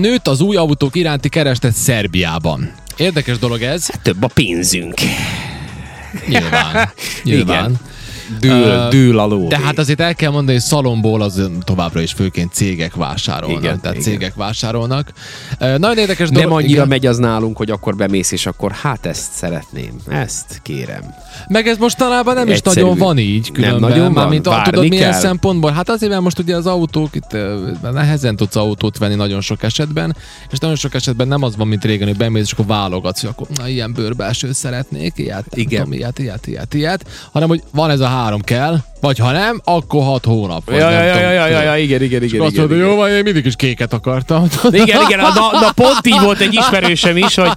Nőtt az új autók iránti kereslet Szerbiában. Érdekes dolog ez. Több a pénzünk. Nyilván. Nyilván. Dől, Ö, dől a ló. De hát azért el kell mondani, hogy szalomból az továbbra is főként cégek vásárolnak. Igen, tehát igen. cégek vásárolnak. Ö, Nagyon érdekes nem dolog. annyira igen. megy az nálunk, hogy akkor bemész, és akkor hát ezt szeretném. Ezt kérem. Meg ez mostanában nem is Egyszerű. nagyon van így. Nem Különben. nagyon van? Várni tudod milyen kell? szempontból? Hát azért, mert most ugye az autók, itt nehezen tudsz autót venni nagyon sok esetben, és nagyon sok esetben nem az van, mint régen, hogy bemész, és akkor válogatsz, hogy akkor na, ilyen bőrbelső szeretnék, ilyet, nem Igen. tudom, ilyet, ilyet, ilyet, ilyet, hanem hogy van ez a három kell, vagy ha nem, akkor hat hónap. Ja, ja, ja, ja, ja, ja, igen, igen, igen. azt mondod, jó, van, én mindig is kéket akartam. Igen, igen, na, na pont így volt egy ismerősöm is, hogy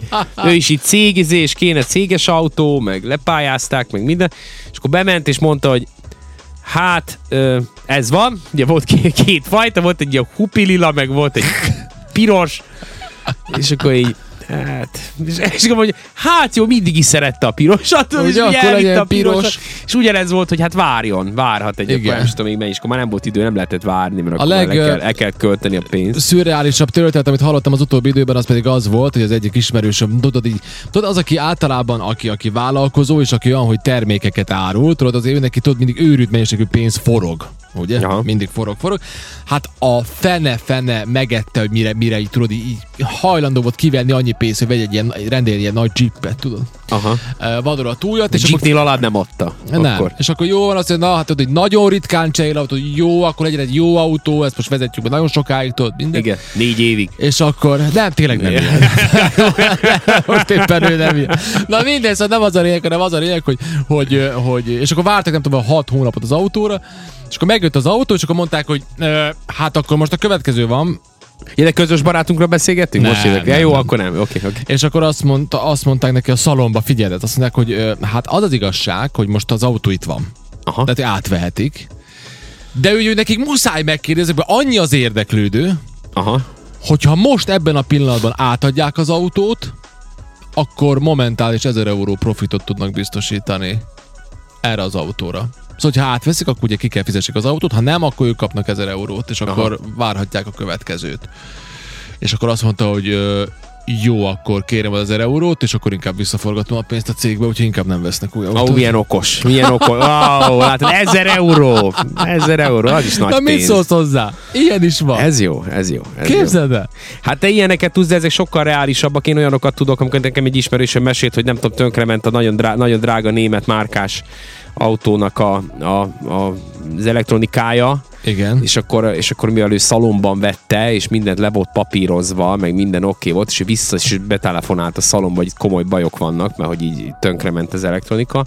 ő is itt cégizés, kéne céges autó, meg lepályázták, meg minden, és akkor bement és mondta, hogy hát ez van, ugye volt két, két fajta, volt egy ilyen hupilila, meg volt egy piros, és akkor így Hát, és, és akkor mondja, hát jó, mindig is szerette a pirosat, Ugye, és akkor legyen a pirosat, piros. és ugyanez volt, hogy hát várjon, várhat egy, nem is tudom még mennyi, és akkor már nem volt idő, nem lehetett várni, mert A akkor leg- leg, el, kell, el kell költeni a pénzt. szürreálisabb történet, amit hallottam az utóbbi időben, az pedig az volt, hogy az egyik ismerősöm, tudod, így, tudod az, aki általában, aki, aki vállalkozó, és aki olyan, hogy termékeket árul, tudod, az ő neki tudod, mindig őrült mennyiségű pénz forog. Ugye? Aha. Mindig forog, forog. Hát a fene-fene megette, hogy mire, mire így, tudod, így, hajlandó volt kivenni annyi pénzt, hogy vegy egy ilyen, rendelni egy nagy jeepet, tudod. Aha. Uh, vador a túljat, És akkor Jeepnél alá nem adta. nem. Akkor. És akkor jó van, azt mondja, na, hát tudod, hogy nagyon ritkán cserél autó, jó, akkor legyen egy jó autó, ezt most vezetjük be nagyon sokáig, tudod, minden. Igen, négy évig. És akkor, nem, tényleg nem ilyen. Most éppen ő nem ilyen. Na mindegy, szóval nem az a lényeg, hanem az a lényeg, hogy, hogy, hogy és akkor vártak nem tudom, 6 hónapot az autóra, és akkor megjött az autó, és akkor mondták, hogy ö, hát akkor most a következő van, Ja, de közös barátunkra beszélgettünk? Nem, Most jövök. Ja, jó, nem. akkor nem. Oké, oké. és akkor azt, mondta, azt mondták neki a szalomba, figyelj, azt mondják, hogy ö, hát az az igazság, hogy most az autó itt van. Aha. Tehát átvehetik. De ő, ő nekik muszáj megkérdezni, mert annyi az érdeklődő, Aha. hogyha most ebben a pillanatban átadják az autót, akkor momentális 1000 euró profitot tudnak biztosítani erre az autóra. Szóval, ha átveszik, akkor ugye ki kell fizessék az autót, ha nem, akkor ők kapnak 1000 eurót, és akkor Aha. várhatják a következőt. És akkor azt mondta, hogy jó, akkor kérem az 1000 eurót, és akkor inkább visszaforgatom a pénzt a cégbe, úgyhogy inkább nem vesznek új Ó, autót. oh, milyen okos. Milyen okos. Wow, látod, ezer euró. Ezer euró, az is nagy Na mit pénz. szólsz hozzá? Ilyen is van. Ez jó, ez jó. Ez. Képzeld el? Hát te ilyeneket tudsz, de ezek sokkal reálisabbak. Én olyanokat tudok, amikor nekem egy ismerősöm mesélt, hogy nem tudom, tönkrement a nagyon, drá- nagyon drága német márkás autónak a, a, a, az elektronikája, Igen. és akkor, és akkor mivel ő szalomban vette, és mindent le volt papírozva, meg minden oké okay volt, és vissza és betelefonált a szalomba, hogy komoly bajok vannak, mert hogy így tönkrement az elektronika.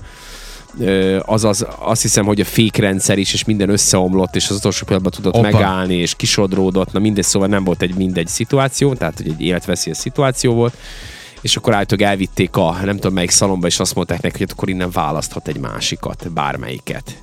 Azaz azt hiszem, hogy a fékrendszer is, és minden összeomlott, és az utolsó pillanatban tudott. Opa. megállni, és kisodródott, na mindegy, szóval nem volt egy mindegy szituáció, tehát hogy egy életveszélyes szituáció volt, és akkor általában elvitték a nem tudom melyik szalomba, és azt mondták neki, hogy hát akkor innen választhat egy másikat, bármelyiket.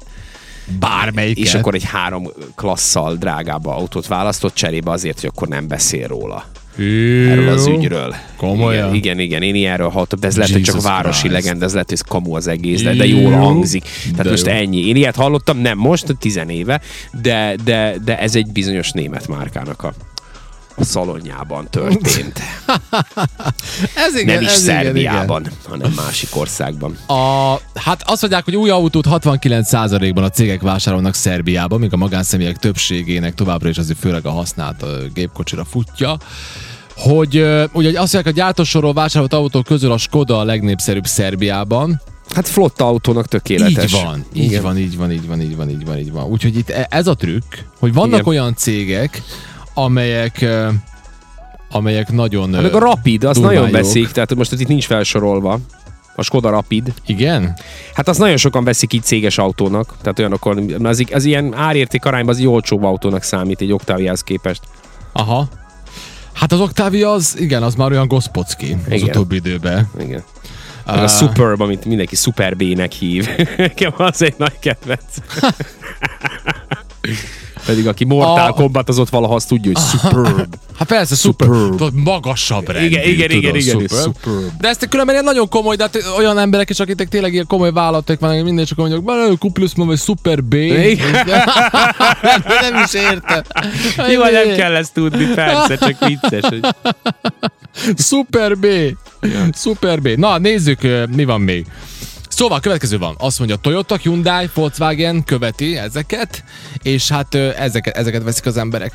Bármelyiket. És akkor egy három klasszal drágább autót választott cserébe azért, hogy akkor nem beszél róla. Erről az ügyről. Komolyan? Igen, igen, igen én ilyenről hallottam, de ez lehet, hogy csak Jesus városi Christ. legenda, ez lehet, hogy ez kamu az egész, de, de jól Jó. hangzik. Tehát De most jó. ennyi. Én ilyet hallottam, nem most, tizenéve, de, de, de ez egy bizonyos német márkának a szalonjában történt. Ez igen, nem is ez igen, Szerbiában, hanem másik országban. A, hát azt mondják, hogy új autót 69%-ban a cégek vásárolnak Szerbiában, míg a magánszemélyek többségének továbbra is azért főleg a használt gépkocsira futja. Hogy ugye azt mondják, a gyártósorról vásárolt autók közül a Skoda a legnépszerűbb Szerbiában. Hát flotta autónak tökéletes. Így van, így Igen. van, így van, így van, így van, így van, így van. Úgyhogy itt e- ez a trükk, hogy vannak Igen. olyan cégek, amelyek amelyek nagyon... Hát meg a Rapid, az nagyon veszik, tehát most itt nincs felsorolva. A Skoda Rapid. Igen? Hát azt nagyon sokan veszik így céges autónak. Tehát olyanokon, az, az ilyen árérték arányban az olcsóbb autónak számít egy Octaviához képest. Aha. Hát az Octavia az, igen, az már olyan gospocki az Igen. utóbbi időben. Igen. Meg a. Superb, amit mindenki Super B-nek hív. Nekem az egy nagy kedvenc. Pedig aki Mortal A- Kombat, az ott valaha azt tudja, hogy superb. Hát persze, Superb. tudod, magasabb rendű, Igen, igen, igen, igen, superb. superb. De ezt különben nagyon komoly, de hát olyan emberek is, akik tényleg ilyen komoly vállalatok vannak, minden csak mondjuk, "Bele, Kuplus vagy Super B. Igen. nem, is értem. Jó, nem kell ezt tudni, persze, csak vicces. Hogy... Super B. Super B. Na, nézzük, mi van még. Szóval következő van. Azt mondja, Toyota, Hyundai, Volkswagen követi ezeket, és hát ezeket, ezeket veszik az emberek.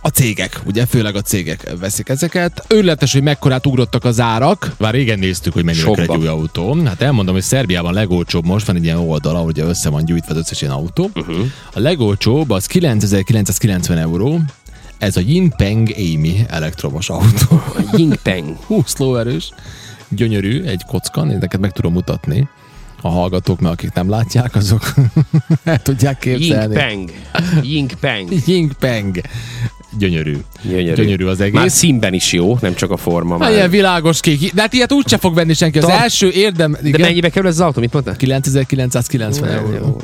A cégek, ugye, főleg a cégek veszik ezeket. Őrületes, hogy mekkorát ugrottak az árak. Már régen néztük, hogy mennyire egy új autó. Hát elmondom, hogy Szerbiában legolcsóbb most van egy ilyen oldal, ahol össze van gyűjtve az összes ilyen autó. Uh-huh. A legolcsóbb az 9990 euró. Ez a Yinpeng Amy elektromos autó. Ying Peng. Hú, lóerős, gyönyörű, egy kocka, én neked meg tudom mutatni. A hallgatók, mert akik nem látják, azok el tudják képzelni. Peng. Ying Peng. Ying Peng. Gyönyörű. Gyönyörű. Gyönyörű az egész. Már színben is jó, nem csak a forma. Már. ilyen világos kék. De hát ilyet úgyse fog venni senki. Az Ta- első érdem... De Igen, mennyibe kerül ez az autó? Mit mondtál? 9990 euró.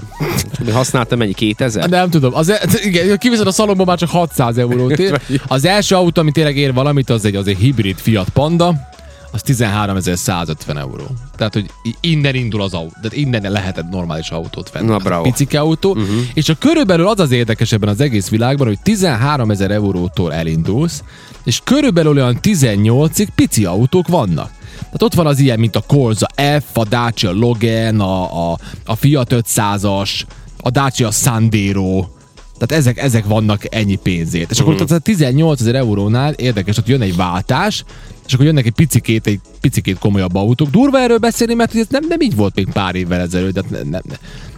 Mi használtam mennyi? 2000? Nem tudom, az, e- igen, kiviszed a szalomba már csak 600 eurót ér. Az első autó, ami tényleg ér valamit, az egy, az egy hibrid Fiat Panda, az 13.150 euró. Tehát, hogy innen indul az autó. Tehát innen lehetett normális autót venni. Na, egy bravo. Picike autó. Uh-huh. És a körülbelül az az érdekes ebben az egész világban, hogy 13 ezer eurótól elindulsz, és körülbelül olyan 18-ig pici autók vannak. Tehát ott van az ilyen, mint a Corsa F, a Dacia Logan, a, a, a Fiat 500-as, a Dacia Sandero, tehát ezek, ezek vannak ennyi pénzért. És akkor Mhm. ott a 18 ezer eurónál érdekes, hogy jön egy váltás, és akkor jönnek egy picikét, egy picikét komolyabb autók. Durva erről beszélni, mert ez nem, nem így volt még pár évvel ezelőtt. De nem, nem,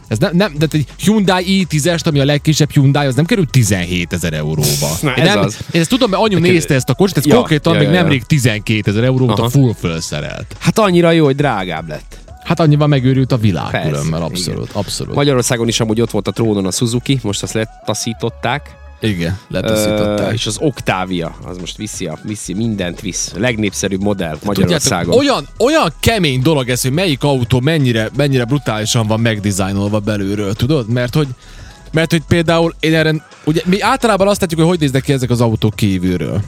ez nem, nem, de egy Hyundai i10-est, ami a legkisebb Hyundai, az nem kerül 17 ezer euróba. Na, Én ez nem, az. Én ezt tudom, mert anyu nézte ezt a kocsit, ez Ja, konkrétan ja, még ja, ja. nemrég 12 ezer euró volt a full felszerelt. Hát annyira jó, hogy drágább lett. Hát annyival megőrült a világ Persze, különben, abszolút, abszolút. Magyarországon is amúgy ott volt a trónon a Suzuki, most azt letaszították. Igen, letaszították. és az Octavia, az most viszi, a, viszi mindent visz. Legnépszerűbb modell Magyarországon. Tudjátok, olyan, olyan kemény dolog ez, hogy melyik autó mennyire, mennyire brutálisan van megdizájnolva belülről, tudod? Mert hogy, mert hogy például én erre, ugye mi általában azt látjuk, hogy hogy néznek ki ezek az autók kívülről.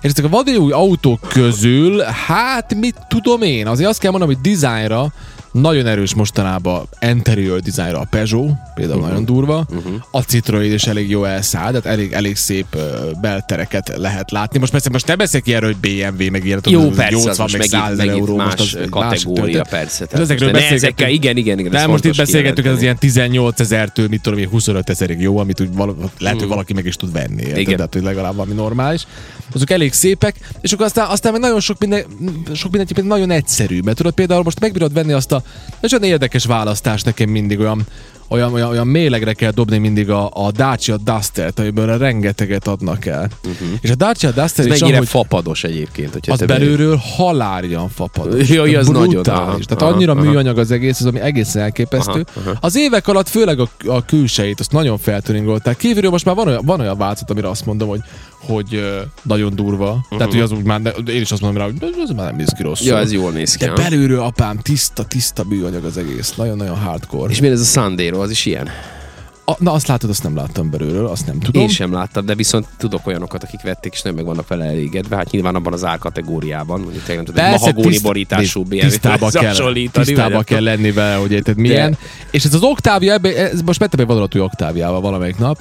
És ezek a vadonyi új autók közül, hát mit tudom én, azért azt kell mondanom, hogy dizájnra nagyon erős mostanában interior dizájnra a Peugeot, például uh-huh. nagyon durva. Uh-huh. A Citroën is elég jó elszáll, tehát elég, elég szép uh, beltereket lehet látni. Most persze most ne beszélj ki erről, hogy BMW, meg ilyen, Jó, persze, az 80 most meg megint, 100 ezer megint euró, más most az kategória, történet. persze. Tehát ezekről most ezekkel, igen, igen, igen. De ez most itt beszélgetünk, ez az ilyen 18 ezertől, mit tudom én, 25 ezerig jó, amit úgy val- lehet, hogy valaki meg is tud venni. Igen. Tehát, hogy legalább valami normális. Azok elég szépek, és akkor aztán, aztán meg nagyon sok minden, sok minden nagyon egyszerű, mert tudod, például most megbírod venni azt a, ez olyan érdekes választás nekem mindig olyan, olyan, olyan, olyan mélegre kell dobni mindig a, a Dacia Duster-t, amiből rengeteget adnak el. Uh-huh. És a Dacia Duster Ez is mennyire amúgy, fapados egyébként, hogyha az te belülről haláljan fapados. Jaj, Tehát az nagyon, Tehát aha, annyira aha. műanyag az egész, az ami egészen elképesztő. Aha, aha. Az évek alatt főleg a, a külsejét, azt nagyon feltűningolták. Kívülről most már van olyan, van olyan változat, amire azt mondom, hogy hogy nagyon durva. Uh-huh. Tehát, hogy az úgy már, ne, én is azt mondom rá, hogy ez már nem néz ki rosszul. Ja, ez jól néz ki. De belülről, apám, tiszta, tiszta műanyag az egész. Nagyon-nagyon hardcore. És miért ez a Sandero, az is ilyen? A, na, azt látod, azt nem láttam belülről, azt nem tudom. Én sem láttam, de viszont tudok olyanokat, akik vették, és nem meg vannak vele elégedve. Hát nyilván abban az árkategóriában, mondjuk tényleg tudod, egy mahagóni tiszt- borítású BMW-hez tisztába kell, tisztába vagy kell lenni vele, hogy érted milyen. És ez az ebbe, ez most vettem egy vonalatú Octaviával valamelyik nap,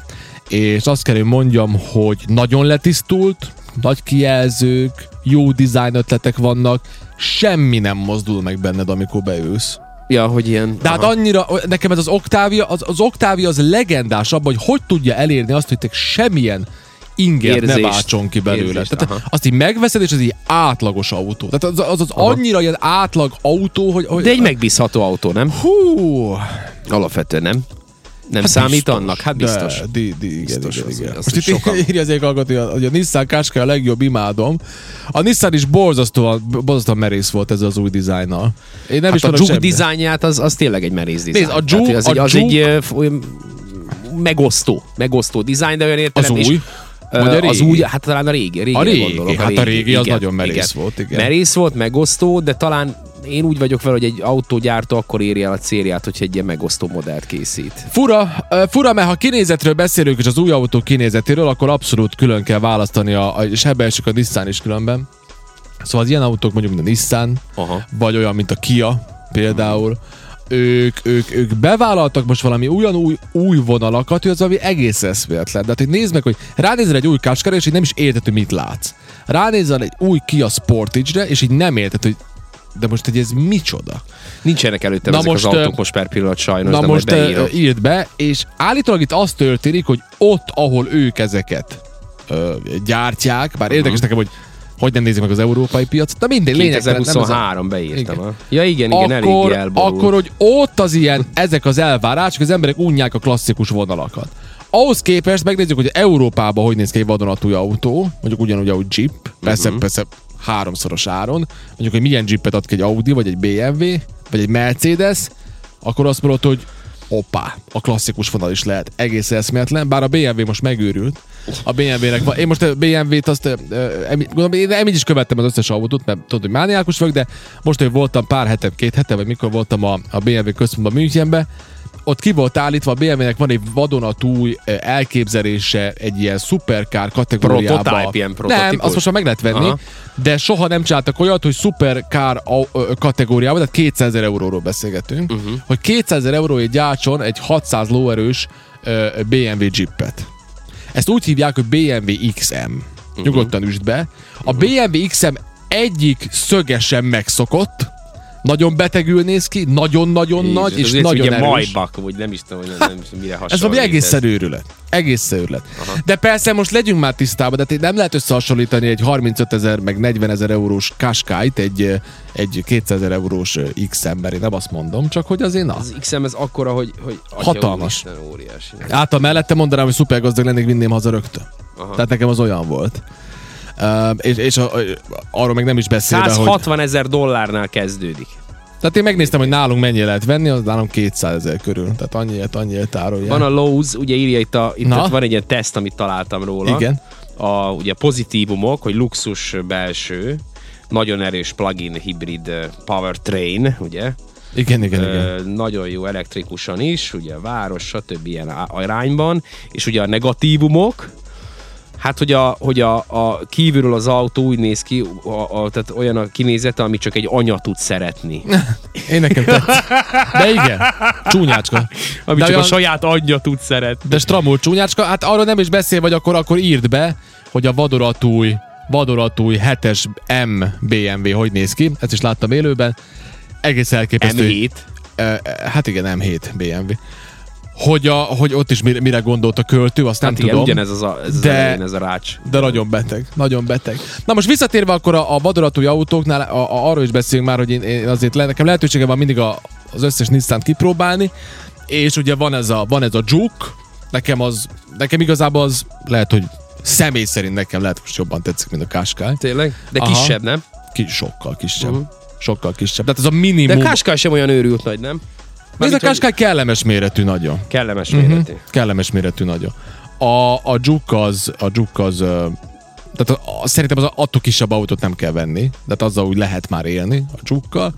és azt kell, hogy mondjam, hogy nagyon letisztult, nagy kijelzők, jó design ötletek vannak, semmi nem mozdul meg benned, amikor beülsz. Ja, hogy ilyen... De hát aha. annyira, nekem ez az Octavia, az, az Octavia az legendás abban, hogy hogy tudja elérni azt, hogy te semmilyen ingert ne Érzést. váltson ki belőle. Érzést, Tehát aha. azt így megveszed, és az egy átlagos autó. Tehát az, az, az Aha. annyira ilyen átlag autó, hogy... hogy De egy megbízható autó, nem? Hú! Alapvetően nem. Nem Hát számít biztos. annak? Hát biztos. De, di, di, igen, Biztos, igen, az- igen. az Most itt sokan. írja az egyik hallgató, hogy a- a Nissan Qashqai a legjobb, imádom. A Nissan is borzasztóan, borzasztóan merész volt ez az új dizájnnal. Én nem Hát is a Juke dizájnját az, az tényleg egy merész dizájn. Nézd, a Tehát, Juke- az, egy, a az egy ö, f- olyan megosztó, megosztó dizájn, de olyan Az értelem, és, új? Vagy a Az régi? új, hát talán a régi. A régi, A régi, gondolok, hát a régi az nagyon merész volt, igen. Merész volt, megosztó, de talán én úgy vagyok vele, hogy egy autógyártó akkor érje el a célját, hogyha egy ilyen megosztó modellt készít. Fura, fura, mert ha kinézetről beszélünk, és az új autó kinézetéről, akkor abszolút külön kell választani, a, és ebbe esik a Nissan is különben. Szóval az ilyen autók mondjuk, mint a Nissan, Aha. vagy olyan, mint a Kia például, ők, ők, ők bevállaltak most valami olyan új, új vonalakat, hogy az valami egész eszméletlen. De hát, hogy nézd meg, hogy ránézel egy új Qashqai, és így nem is érted, hogy mit látsz. Ránézel egy új Kia Sportage-re, és így nem érted, hogy de most hogy ez micsoda. Nincsenek előttem Na ezek most, az autók most per pillanat sajnos, Na de most beírom. írt be, és állítólag itt az történik, hogy ott, ahol ők ezeket ö, gyártják, bár érdekes Mhm. nekem, hogy hogy nem nézik meg az európai piacot, de minden lényeg. nem ez a- 2023 beírtam. Igen. Ja igen, igen, eléggé akkor, elborult. akkor, hogy ott az ilyen, ezek az elvárások, az emberek unják a klasszikus vonalakat. Ahhoz képest megnézzük, hogy Európában hogy néz ki egy vadonatúj autó, mondjuk ugyanúgy, ahogy Jeep, persze, Mhm. persze háromszoros áron, mondjuk, hogy milyen Jeepet ad ki egy Audi, vagy egy BMW, vagy egy Mercedes, akkor azt mondod, hogy hoppá, a klasszikus vonal is lehet. Egész eszméletlen, bár a BMW most megőrült. A BMW-nek van, én most a BMW-t azt, gondolom, én emi is követtem az összes autót, mert tudod, hogy mániákus vagyok, de most, hogy voltam pár hete, két hete, vagy mikor voltam a, a BMW központban Münchenbe, ott ki volt állítva, a BMW-nek van egy vadonatúj ö, elképzelése egy ilyen supercar kategóriában. Prototype, ilyen Nem, prototípus. azt most már meg lehet venni, Aha. de soha nem csináltak olyat, hogy ö, kategóriában, tehát 200 ezer euróról beszélgetünk, uh-huh. hogy 200 ezer euróért gyártson egy 600 lóerős BMW Jeepet. Ezt úgy hívják, hogy BMW XM. Uh-huh. Nyugodtan üsd be. A BMW XM egyik szögesen megszokott, nagyon betegül néz ki, nagyon-nagyon Jézus, nagy, és azért nagyon ugye erős. Majbak, vagy nem is tudom, hogy nem, nem is tudom, mire hasonlít. Ez valami egészen őrület. Egészen őrület. De persze most legyünk már tisztában, de hát nem lehet összehasonlítani egy 35 ezer meg 40 ezer eurós Qashqai-t egy, egy 200 ezer eurós ö, X-ember. Én nem azt mondom, csak hogy azért na. Az XM ez akkora, hogy, hogy Hatalmas. úristen, óriási. Által mellette mondanám, hogy szupergazdag lennék, vinném haza rögtön. Aha. Tehát nekem az olyan volt. És és a, arról meg nem is beszélve, hogy... 160 ezer dollárnál kezdődik. Tehát én megnéztem, hogy nálunk mennyi lehet venni, az nálunk 200 ezer körül. Tehát annyiért, annyiért árulják. Van a Lowe's, ugye írja itt, a, itt Na. van egy ilyen teszt, amit találtam róla. Igen. A, ugye pozitívumok, hogy luxus belső, nagyon erős plug-in hibrid powertrain, ugye? Igen, igen, igen. Ö, nagyon jó elektrikusan is, ugye a város, stb. ilyen arányban, és ugye a negatívumok, Hát, hogy a, hogy a, a kívülről az autó úgy néz ki, a, a, tehát olyan a kinézete, ami csak egy anya tud szeretni. Én nekem tetszik. De igen, csúnyácska. Ami De csak olyan- a saját anyja tud szeretni. De stramul csúnyácska, hát arról nem is beszél, vagy akkor, akkor írd be, hogy a vadoratúj, vadoratúj 7-es M BMW hogy néz ki. Ezt is láttam élőben. Egész elképesztő. M7. Eh, Hát igen, M7 BMW. Hogy, a, hogy ott is mire, mire gondolt a költő, azt Hát nem igen, tudom. ugyanez az a, ez, De- de... az, ez a rács. De nagyon beteg, nagyon beteg. Na most visszatérve akkor a, a vadoratúj autóknál, a, a, arról is beszélünk már, hogy én, én azért le, nekem lehetőségem van mindig a, az összes Nissan-t kipróbálni, és ugye van ez a, van ez a Juke, nekem az, nekem igazából az lehet, hogy személy szerint nekem lehet, hogy jobban tetszik, mint a Qashqai. Tényleg? De Aha. kisebb, nem? Ki, sokkal kisebb. Uh-huh. Sokkal kisebb. Tehát ez a De minimum. Qashqai sem olyan őrült nagy, nem? Ez a Qashqai kellemes méretű nagyon. Kellemes Mhm. méretű. Kellemes méretű nagyon. A, a Juke az, a Juke az tehát a, a, szerintem az attól kisebb autót nem kell venni, de hát azzal úgy lehet már élni a Jukkal.